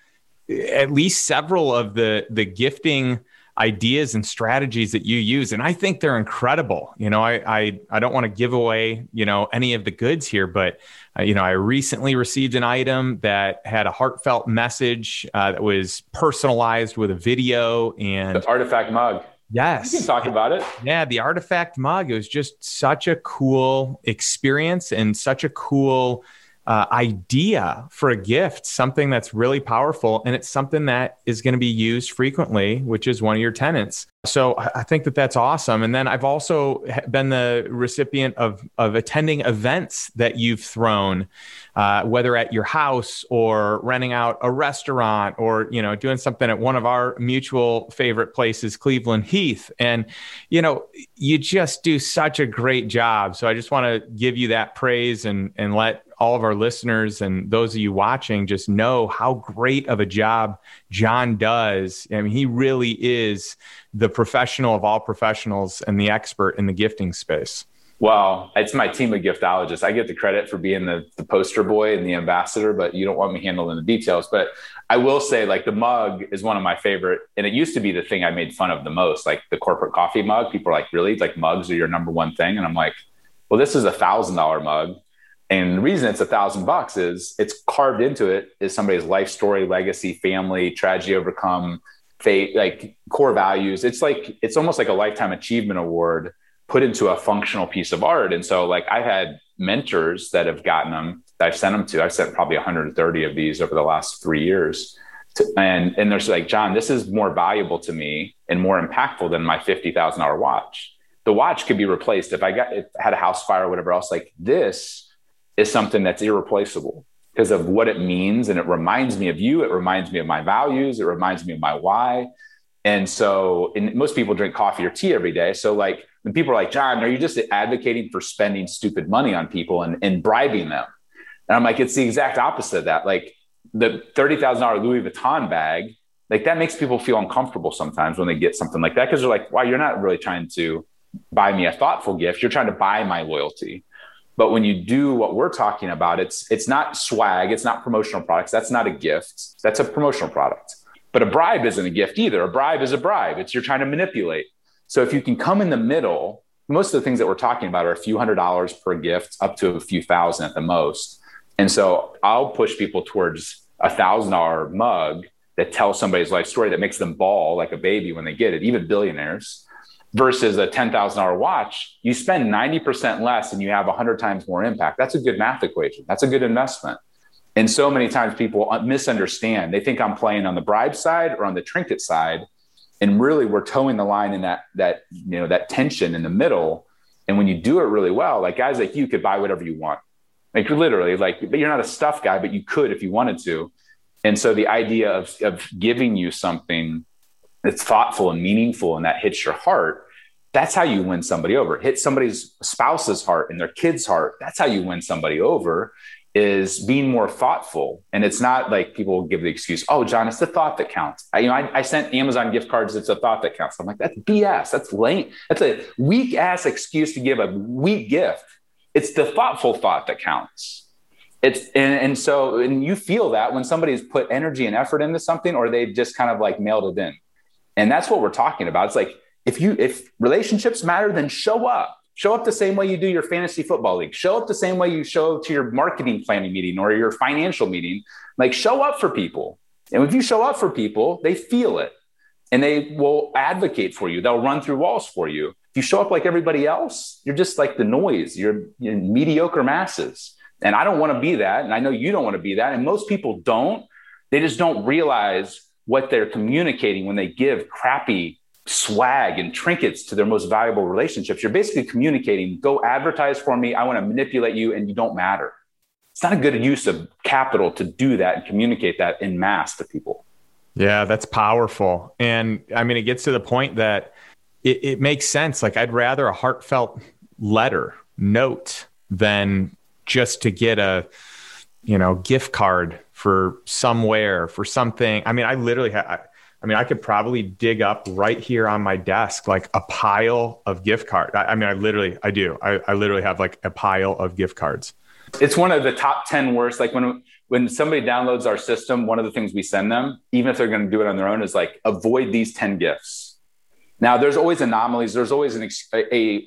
at least several of the the gifting ideas and strategies that you use and i think they're incredible you know i i, I don't want to give away you know any of the goods here but uh, you know i recently received an item that had a heartfelt message uh, that was personalized with a video and the artifact mug Yes. You can talk about it. Yeah, the artifact mug. It was just such a cool experience and such a cool uh, idea for a gift, something that's really powerful. And it's something that is going to be used frequently, which is one of your tenants. So I think that that's awesome. And then I've also been the recipient of, of attending events that you've thrown, uh, whether at your house or renting out a restaurant or, you know, doing something at one of our mutual favorite places, Cleveland Heath. And, you know, you just do such a great job. So I just want to give you that praise and, and let all of our listeners and those of you watching just know how great of a job John does. I mean, he really is the professional of all professionals and the expert in the gifting space. Well, it's my team of giftologists. I get the credit for being the, the poster boy and the ambassador, but you don't want me handling the details. But I will say, like, the mug is one of my favorite. And it used to be the thing I made fun of the most, like the corporate coffee mug. People are like, really? Like, mugs are your number one thing? And I'm like, well, this is a thousand dollar mug and the reason it's a thousand bucks is it's carved into it is somebody's life story, legacy, family, tragedy overcome, fate, like core values. It's like it's almost like a lifetime achievement award put into a functional piece of art. And so, like, I've had mentors that have gotten them that I've sent them to. I've sent probably 130 of these over the last three years. To, and and they're like, John, this is more valuable to me and more impactful than my fifty thousand dollar watch. The watch could be replaced if I got if I had a house fire or whatever else. Like this is something that's irreplaceable because of what it means. And it reminds me of you. It reminds me of my values. It reminds me of my why. And so, and most people drink coffee or tea every day. So, like, when people are like, John, are you just advocating for spending stupid money on people and, and bribing them? And I'm like, it's the exact opposite of that. Like, the $30,000 Louis Vuitton bag, like, that makes people feel uncomfortable sometimes when they get something like that because they're like, wow, you're not really trying to buy me a thoughtful gift. You're trying to buy my loyalty. But when you do what we're talking about, it's it's not swag, it's not promotional products. That's not a gift. That's a promotional product. But a bribe isn't a gift either. A bribe is a bribe. It's you're trying to manipulate. So if you can come in the middle, most of the things that we're talking about are a few hundred dollars per gift, up to a few thousand at the most. And so I'll push people towards a thousand dollar mug that tells somebody's life story that makes them bawl like a baby when they get it, even billionaires versus a $10,000 watch, you spend 90% less and you have 100 times more impact. That's a good math equation. That's a good investment. And so many times people uh, misunderstand. They think I'm playing on the bribe side or on the trinket side. And really we're toeing the line in that that you know that tension in the middle. And when you do it really well, like guys like you could buy whatever you want. Like literally, like, but you're not a stuff guy, but you could if you wanted to. And so the idea of, of giving you something that's thoughtful and meaningful and that hits your heart, that's how you win somebody over. Hit somebody's spouse's heart and their kid's heart. That's how you win somebody over is being more thoughtful. And it's not like people give the excuse, oh, John, it's the thought that counts. I, you know, I, I sent Amazon gift cards. It's a thought that counts. I'm like, that's BS. That's lame. That's a weak ass excuse to give a weak gift. It's the thoughtful thought that counts. It's and, and so and you feel that when somebody's put energy and effort into something or they've just kind of like mailed it in. And that's what we're talking about. It's like if you if relationships matter, then show up. Show up the same way you do your fantasy football league. Show up the same way you show to your marketing planning meeting or your financial meeting. Like show up for people. And if you show up for people, they feel it and they will advocate for you. They'll run through walls for you. If you show up like everybody else, you're just like the noise. You're, you're mediocre masses. And I don't want to be that. And I know you don't want to be that. And most people don't. They just don't realize what they're communicating when they give crappy swag and trinkets to their most valuable relationships. You're basically communicating, go advertise for me. I want to manipulate you and you don't matter. It's not a good use of capital to do that and communicate that in mass to people. Yeah, that's powerful. And I mean, it gets to the point that it, it makes sense. Like, I'd rather a heartfelt letter, note, than just to get a, you know, gift card for somewhere, for something. I mean, I literally have I mean, I could probably dig up right here on my desk like a pile of gift cards. I, I, mean, I literally, I do. I, I literally have like a pile of gift cards. It's one of the top 10 worst. Like when when somebody downloads our system, one of the things we send them, even if they're going to do it on their own, is like avoid these 10 gifts. Now, there's always anomalies. There's always an a, a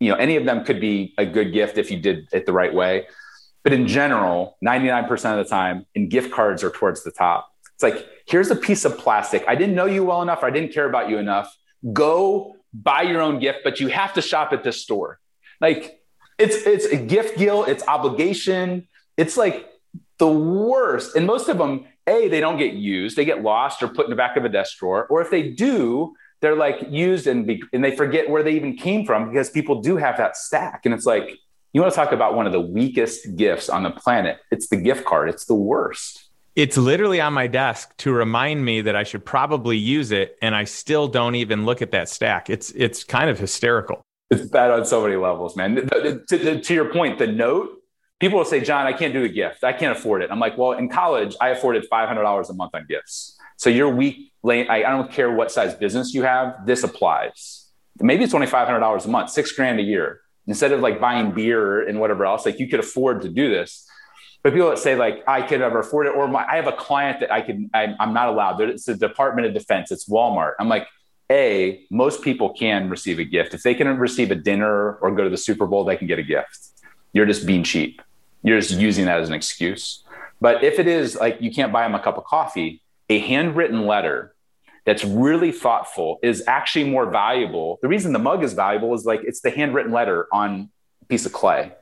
you know, any of them could be a good gift if you did it the right way. But in general, 99% of the time, in gift cards are towards the top. It's like, here's a piece of plastic. I didn't know you well enough. I didn't care about you enough. Go buy your own gift, but you have to shop at this store. Like, it's it's a gift guilt, it's obligation. It's like the worst. And most of them, A, they don't get used, they get lost or put in the back of a desk drawer. Or if they do, they're like used and, be, and they forget where they even came from because people do have that stack. And it's like, you want to talk about one of the weakest gifts on the planet? It's the gift card, it's the worst. It's literally on my desk to remind me that I should probably use it, and I still don't even look at that stack. It's it's kind of hysterical. It's bad on so many levels, man. To, to, to your point, the note people will say, John, I can't do a gift. I can't afford it. I'm like, well, in college, I afforded $500 a month on gifts. So you're weak. I don't care what size business you have. This applies. Maybe it's only $500 a month, six grand a year. Instead of like buying beer and whatever else, like you could afford to do this. But people that say like I could ever afford it, or my, I have a client that I can, I, I'm not allowed. It's the Department of Defense. It's Walmart. I'm like, a most people can receive a gift if they can receive a dinner or go to the Super Bowl, they can get a gift. You're just being cheap. You're just using that as an excuse. But if it is like you can't buy them a cup of coffee, a handwritten letter that's really thoughtful is actually more valuable. The reason the mug is valuable is like it's the handwritten letter on a piece of clay.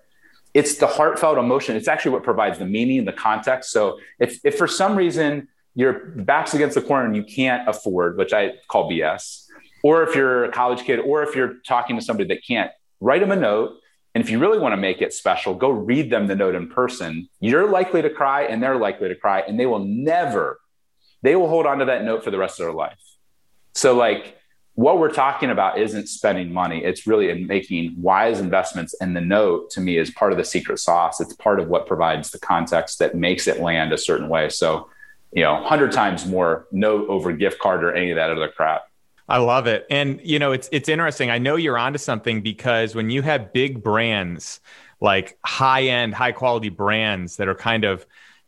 It's the heartfelt emotion. It's actually what provides the meaning and the context. So if, if for some reason your back's against the corner and you can't afford, which I call BS, or if you're a college kid, or if you're talking to somebody that can't, write them a note and if you really want to make it special, go read them the note in person. You're likely to cry and they're likely to cry, and they will never, they will hold on to that note for the rest of their life. So, like, what we're talking about isn't spending money. It's really in making wise investments. And the note to me is part of the secret sauce. It's part of what provides the context that makes it land a certain way. So, you know, 100 times more note over gift card or any of that other crap. I love it. And you know, it's it's interesting. I know you're onto something because when you have big brands, like high-end, high-quality brands that are kind of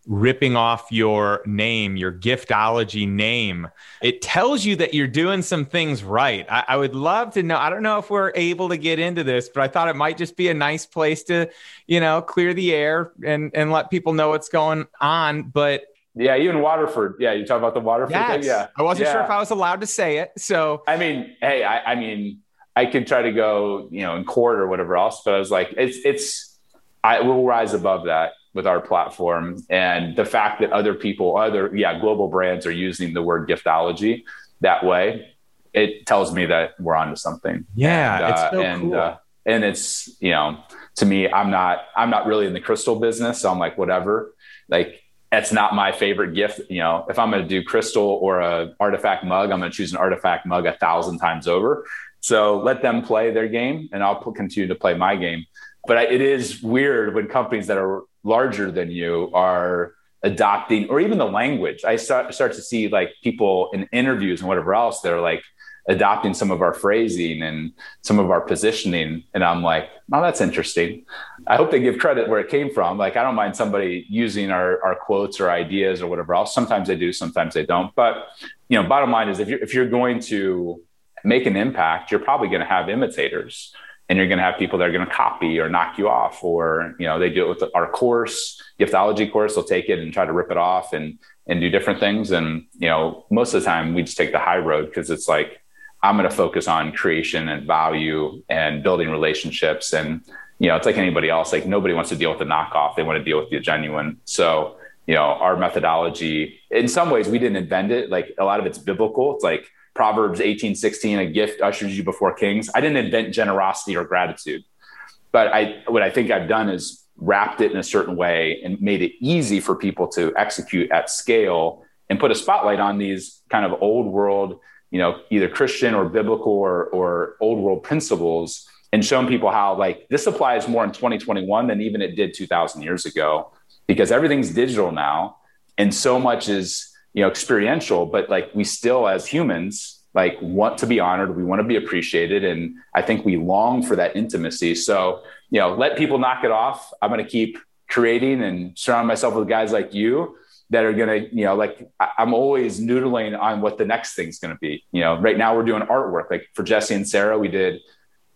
ripping off your name, your giftology name, it tells you that you're doing some things right. I, I, would love to know. I don't know if we're able to get into this, but I thought it might just be a nice place to, you know, clear the air and and let people know what's going on. But yeah, even Waterford. Yeah, you talk about the Waterford yes. thing. Yeah, I wasn't yeah. sure if I was allowed to say it. So I mean, hey, I, I, mean, I could try to go, you know, in court or whatever else, but I was like, it's it's, I will rise above that with our platform and the fact that other people, other yeah, global brands are using the word giftology that way. It tells me that we're onto something. Yeah, and, it's uh, so and, cool. Uh, and it's you know, to me, I'm not I'm not really in the crystal business, so I'm like whatever. Like that's not my favorite gift. You know, if I'm going to do crystal or a artifact mug, I'm going to choose an artifact mug a thousand times over. So let them play their game, and I'll continue to play my game. But I, it is weird when companies that are larger than you are adopting, or even the language. I start start to see like people in interviews and whatever else. They're like, adopting some of our phrasing and some of our positioning. And I'm like, oh, that's interesting. I hope they give credit where it came from. Like, I don't mind somebody using our, our quotes or ideas or whatever else. Sometimes they do, sometimes they don't. But, you know, bottom line is if you're, if you're going to make an impact, you're probably going to have imitators and you're going to have people that are going to copy or knock you off or you know they do it with our course giftology course they'll take it and try to rip it off and and do different things and you know most of the time we just take the high road because it's like I'm going to focus on creation and value and building relationships. And, you know, it's like anybody else, like nobody wants to deal with the knockoff. They want to deal with the genuine. So, you know, our methodology, in some ways, we didn't invent it. Like a lot of it's biblical. It's like Proverbs 18, 16, a gift ushers you before kings. I didn't invent generosity or gratitude. But I, what I think I've done is wrapped it in a certain way and made it easy for people to execute at scale and put a spotlight on these kind of old world you know, either Christian or biblical or, or old world principles and showing people how like this applies more in 2021 than even it did 2000 years ago because everything's digital now. And so much is, you know, experiential, but like we still as humans like want to be honored, we want to be appreciated and I think we long for that intimacy. So, you know, let people knock it off. I'm going to keep creating and surround myself with guys like you that are going to, you know, like I'm always noodling on what the next thing's going to be. You know, right now we're doing artwork. Like for Jesse and Sara, we did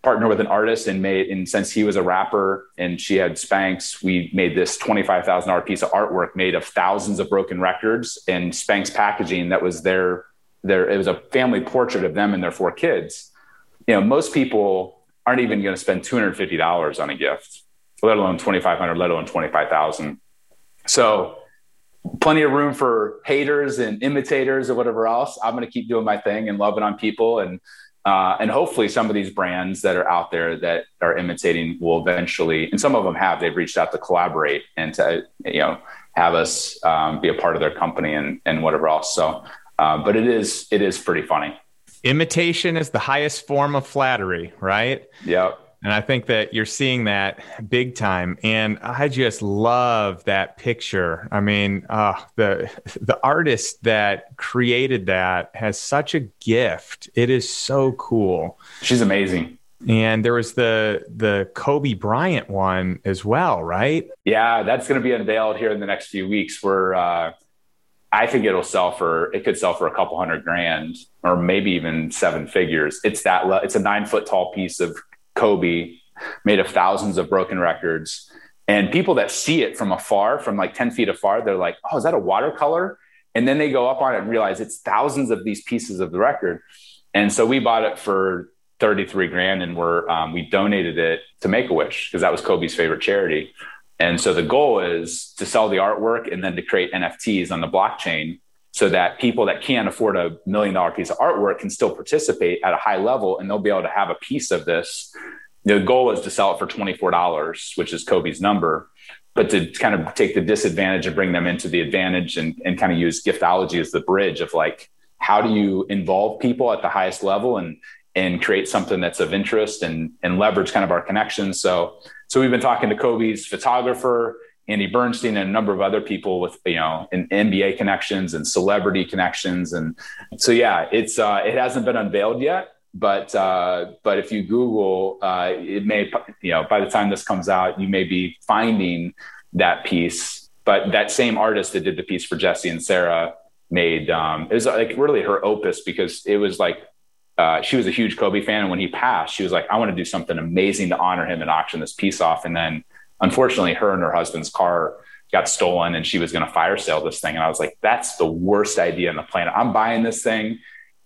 partner with an artist and made, and since he was a rapper and she had Spanx, we made this $25,000 piece of artwork made of thousands of broken records and Spanx packaging that was their, their, it was a family portrait of them and their four kids. You know, most people aren't even going to spend $250 on a gift, let alone 2,500, let alone 25,000. So plenty of room for haters and imitators or whatever else. I'm going to keep doing my thing and loving on people and uh, and hopefully some of these brands that are out there that are imitating will eventually, and some of them have, they've reached out to collaborate and to, you know, have us um, be a part of their company and, and whatever else. So, uh, but it is, it is pretty funny. Imitation is the highest form of flattery, right? Yep. And I think that you're seeing that big time. And I just love that picture. I mean, uh, the the artist that created that has such a gift. It is so cool. She's amazing. And there was the the Kobe Bryant one as well, right? Yeah, that's going to be unveiled here in the next few weeks. Where uh, I think it'll sell for it could sell for a couple hundred grand or maybe even seven figures. It's that it's a nine foot tall piece of Kobe, made of thousands of broken records. And people that see it from afar, from like 10 feet afar, they're like, oh, is that a watercolor? And then they go up on it and realize it's thousands of these pieces of the record. And so we bought it for 33 grand and we're, um, we donated it to Make a Wish because that was Kobe's favorite charity. And so the goal is to sell the artwork and then to create NFTs on the blockchain so that people that can't afford a million dollar piece of artwork can still participate at a high level and they'll be able to have a piece of this. The goal is to sell it for $24, which is Kobe's number, but to kind of take the disadvantage and bring them into the advantage and, and kind of use giftology as the bridge of like, how do you involve people at the highest level and, and create something that's of interest and, and leverage kind of our connections. So, so we've been talking to Kobe's photographer Andy Bernstein and a number of other people with you know NBA connections and celebrity connections, and so yeah, it's uh, it hasn't been unveiled yet, but uh, but if you Google, uh, it may you know by the time this comes out, you may be finding that piece. But that same artist that did the piece for Jesse and Sara made um, it was like really her opus because it was like uh, she was a huge Kobe fan, and when he passed, she was like, "I want to do something amazing to honor him and auction this piece off." And then unfortunately, her and her husband's car got stolen and she was going to fire sale this thing. And I was like, that's the worst idea on the planet. I'm buying this thing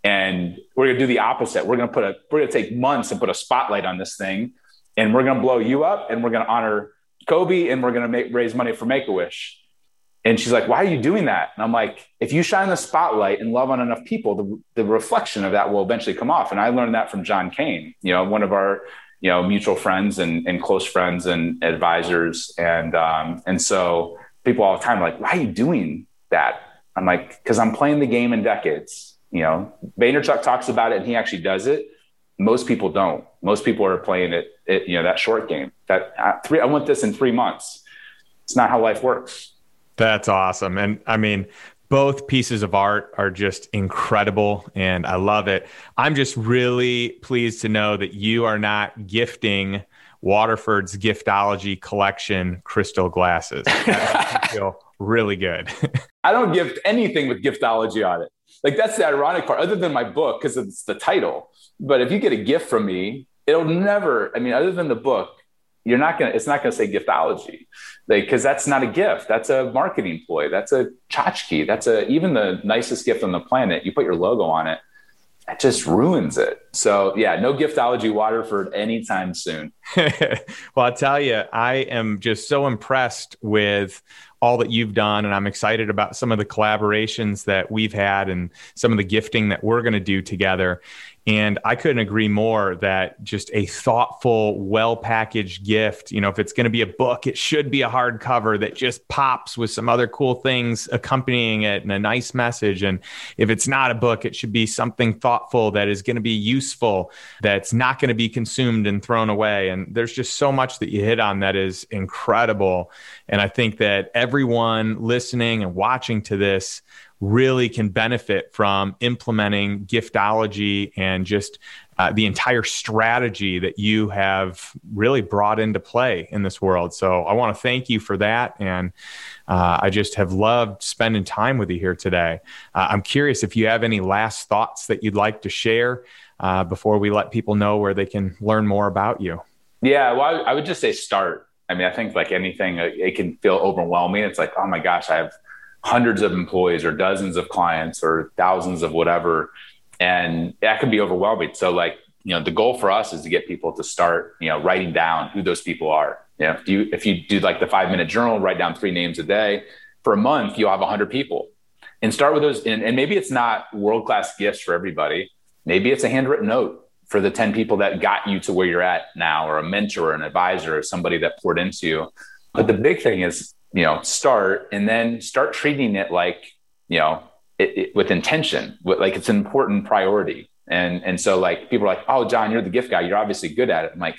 and we're going to do the opposite. We're going to put a, we're going to take months and put a spotlight on this thing and we're going to blow you up and we're going to honor Kobe and we're going to make, raise money for Make-A-Wish. And she's like, why are you doing that? And I'm like, if you shine the spotlight and love on enough people, the, the reflection of that will eventually come off. And I learned that from John Kane, you know, one of our you know mutual friends and, and close friends and advisors. And um, and so people all the time like why are you doing that? I'm like because i'm playing the game in decades you know? Vaynerchuk talks about it and he actually does it. Most people don't. Most people are playing it, it you know that short game. That uh, three i want this in three months. It's not how life works. That's awesome. And i mean both pieces of art are just incredible and I love it. I'm just really pleased to know that you are not gifting Waterford's giftology collection crystal glasses. I [LAUGHS] feel really good. [LAUGHS] I don't gift anything with giftology on it. Like that's the ironic part, other than my book, because it's the title. But if you get a gift from me, it'll never, I mean, other than the book, you're not gonna it's not gonna say giftology. Like because that's not a gift. That's a marketing ploy. That's a tchotchke. That's a even the nicest gift on the planet you put your logo on it it just ruins it. So yeah no giftology waterford anytime soon. [LAUGHS] Well i'll tell you i am just so impressed with all that you've done and i'm excited about some of the collaborations that we've had and some of the gifting that we're going to do together and I couldn't agree more that just a thoughtful, well packaged gift, you know, if it's going to be a book, it should be a hardcover that just pops with some other cool things accompanying it and a nice message. And if it's not a book, it should be something thoughtful that is going to be useful, that's not going to be consumed and thrown away. And there's just so much that you hit on that is incredible. And I think that everyone listening and watching to this, really can benefit from implementing giftology and just uh, the entire strategy that you have really brought into play in this world. So I want to thank you for that. And uh, I just have loved spending time with you here today. Uh, I'm curious if you have any last thoughts that you'd like to share uh, before we let people know where they can learn more about you. Yeah, well, I would just say start. I mean, I think like anything, uh, it can feel overwhelming. It's like, oh my gosh, I have hundreds of employees or dozens of clients or thousands of whatever and that can be overwhelming. So like, you know, the goal for us is to get people to start, you know, writing down who those people are. You know, if you if you do like the five minute journal, write down three names a day for a month, you'll have hundred people. And start with those. And, and maybe it's not world class gifts for everybody. Maybe it's a handwritten note for the 10 people that got you to where you're at now, or a mentor, or an advisor, or somebody that poured into you. But the big thing is, you know, start and then start treating it like, you know, it, it, with intention, with, like it's an important priority. And and so like people are like, oh, John, you're the gift guy. You're obviously good at it. I'm like,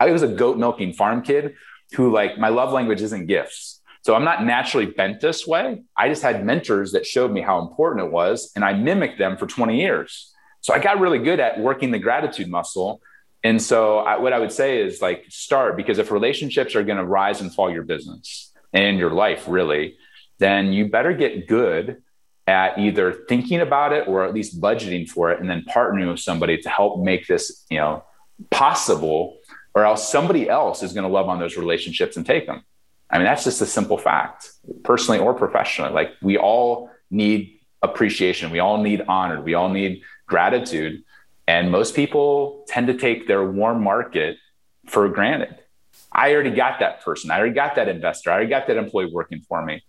I was a goat milking farm kid who like my love language isn't gifts. So I'm not naturally bent this way. I just had mentors that showed me how important it was, and I mimicked them for 20 years. So I got really good at working the gratitude muscle. And so I, what I would say is like start because if relationships are going to rise and fall your business and your life really, then you better get good at either thinking about it or at least budgeting for it and then partnering with somebody to help make this you know possible or else somebody else is going to love on those relationships and take them. I mean that's just a simple fact personally or professionally. Like we all need appreciation. We all need honor. We all need gratitude. And most people tend to take their warm market for granted i already got that person i already got that investor i already got that employee working for me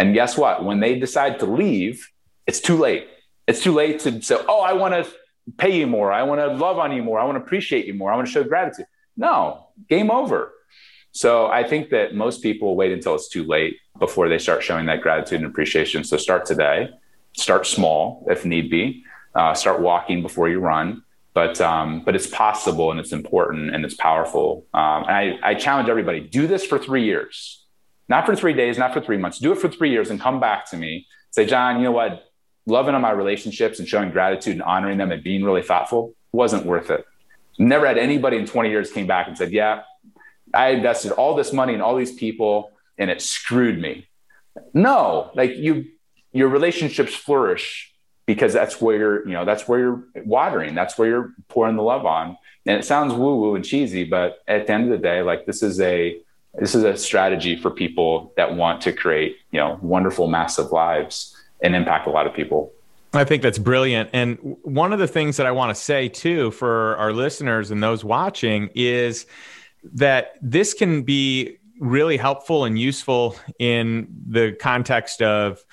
and guess what? When they decide to leave, it's too late. It's too late to say, oh, I want to pay you more. I want to love on you more. I want to appreciate you more. I want to show gratitude. No, game over. So I think that most people wait until it's too late before they start showing that gratitude and appreciation. So start today, start small if need be, uh, start walking before you run. But um, but it's possible and it's important and it's powerful. Um, and I, I challenge everybody: do this for three years not for three days, not for three months. Do it for three years and come back to me. Say, John, you know what? Loving on my relationships and showing gratitude and honoring them and being really thoughtful wasn't worth it. Never had anybody in 20 years came back and said, Yeah, I invested all this money in all these people and it screwed me. No, like you, your relationships flourish because that's where you're, you know, that's where you're watering. That's where you're pouring the love on. And it sounds woo woo and cheesy, but at the end of the day, like this is a, this is a strategy for people that want to create you know wonderful massive lives and impact a lot of people I think that's brilliant. And one of the things that I want to say too for our listeners and those watching is that this can be really helpful and useful in the context of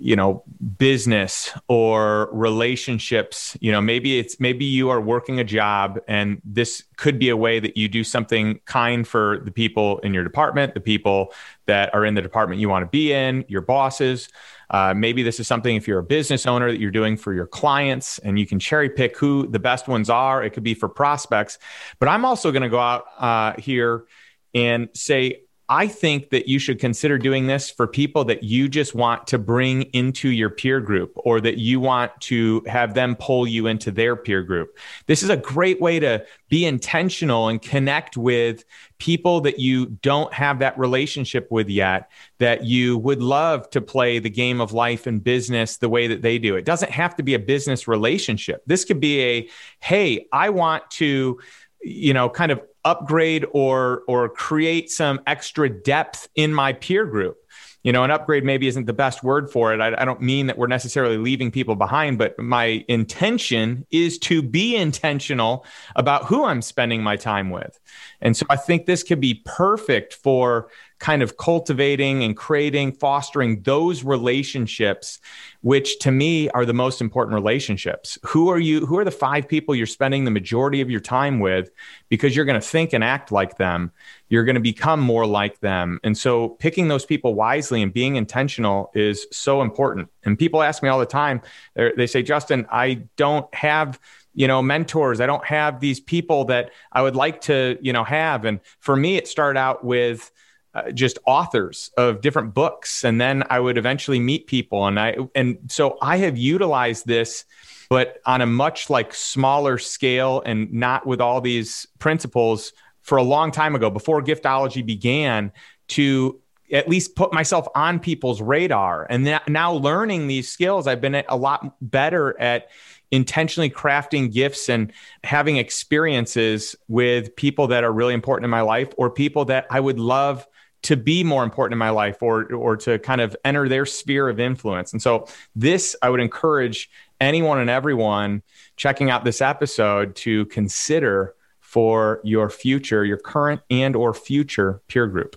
you know business or relationships you know maybe it's maybe you are working a job and this could be a way that you do something kind for the people in your department the people that are in the department you want to be in your bosses. Uh, maybe this is something if you're a business owner that you're doing for your clients and you can cherry pick who the best ones are. It could be for prospects. But i'm also going to go out uh, here and say I think that you should consider doing this for people that you just want to bring into your peer group or that you want to have them pull you into their peer group. This is a great way to be intentional and connect with people that you don't have that relationship with yet, that you would love to play the game of life and business the way that they do. It doesn't have to be a business relationship. This could be a, hey, I want to you know kind of upgrade or or create some extra depth in my peer group. You know an upgrade maybe isn't the best word for it. I, I, don't mean that we're necessarily leaving people behind but my intention is to be intentional about who i'm spending my time with. And so i think this could be perfect for kind of cultivating and creating fostering those relationships which to me are the most important relationships. Who are you? Who are the five people you're spending the majority of your time with because you're going to think and act like them. You're going to become more like them. And so picking those people wisely and being intentional is so important. And people ask me all the time, they say, Justin, I don't have you know mentors i don't have these people that i would like to you know have and for me it started out with uh, just authors of different books. And then I would eventually meet people. And I and so I have utilized this but on a much like smaller scale and not with all these principles for a long time ago before giftology began to at least put myself on people's radar. And now learning these skills I've been a lot better at intentionally crafting gifts and having experiences with people that are really important in my life or people that I would love to be more important in my life or or to kind of enter their sphere of influence. And so this I would encourage anyone and everyone checking out this episode to consider for your future, your current and or future peer group.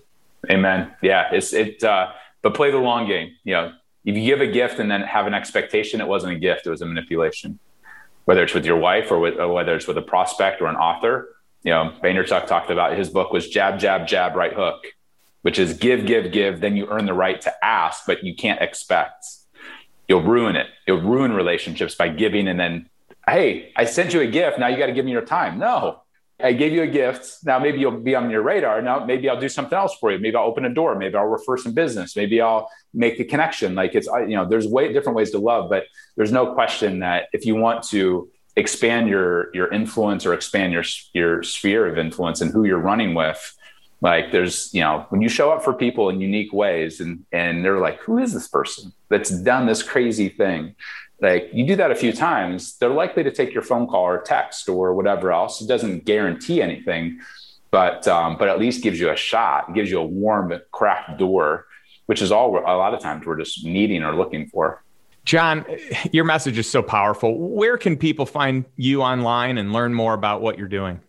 Amen. Yeah, it's it uh but play the long game. You know, if you give a gift and then have an expectation, it wasn't a gift, it was a manipulation. Whether it's with your wife or, with, or whether it's with a prospect or an author, you know, Vaynerchuk talked about his book was jab, jab, jab, right hook, which is give, give, give. Then you earn the right to ask, but you can't expect. You'll ruin it. You'll ruin relationships by giving and then, hey, I sent you a gift. Now you got to give me your time. No, I gave you a gift. Now maybe you'll be on your radar. Now maybe I'll do something else for you. Maybe I'll open a door. Maybe I'll refer some business. Maybe I'll make a connection. Like it's you know, there's way different ways to love, but there's no question that if you want to expand your your influence or expand your your sphere of influence and who you're running with, like there's you know when you show up for people in unique ways and and they're like, who is this person that's done this crazy thing? like you do that a few times they're likely to take your phone call or text or whatever else. It doesn't guarantee anything but um, but at least gives you a shot gives you a warm cracked door which is all a lot of times we're just needing or looking for. John your message is so powerful. Where can people find you online and learn more about what you're doing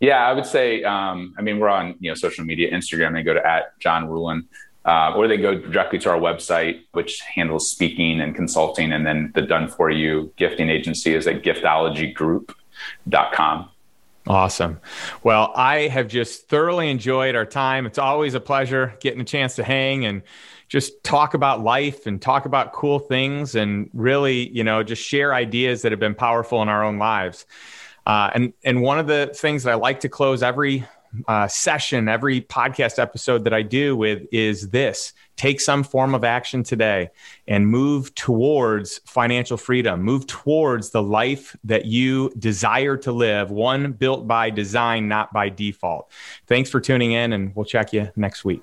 yeah i would say um, i mean we're on you know social media instagram they go to at john ruhlin uh, or they go directly to our website, which handles speaking and consulting. And then the done for you gifting agency is at giftologygroup.com. Awesome. Well, I have just thoroughly enjoyed our time. It's always a pleasure getting a chance to hang and just talk about life and talk about cool things and really, you know, just share ideas that have been powerful in our own lives. Uh, and and one of the things that I like to close every uh, session, every podcast episode that I do with is this take some form of action today and move towards financial freedom, move towards the life that you desire to live, one built by design, not by default. Thanks for tuning in, and we'll check you next week.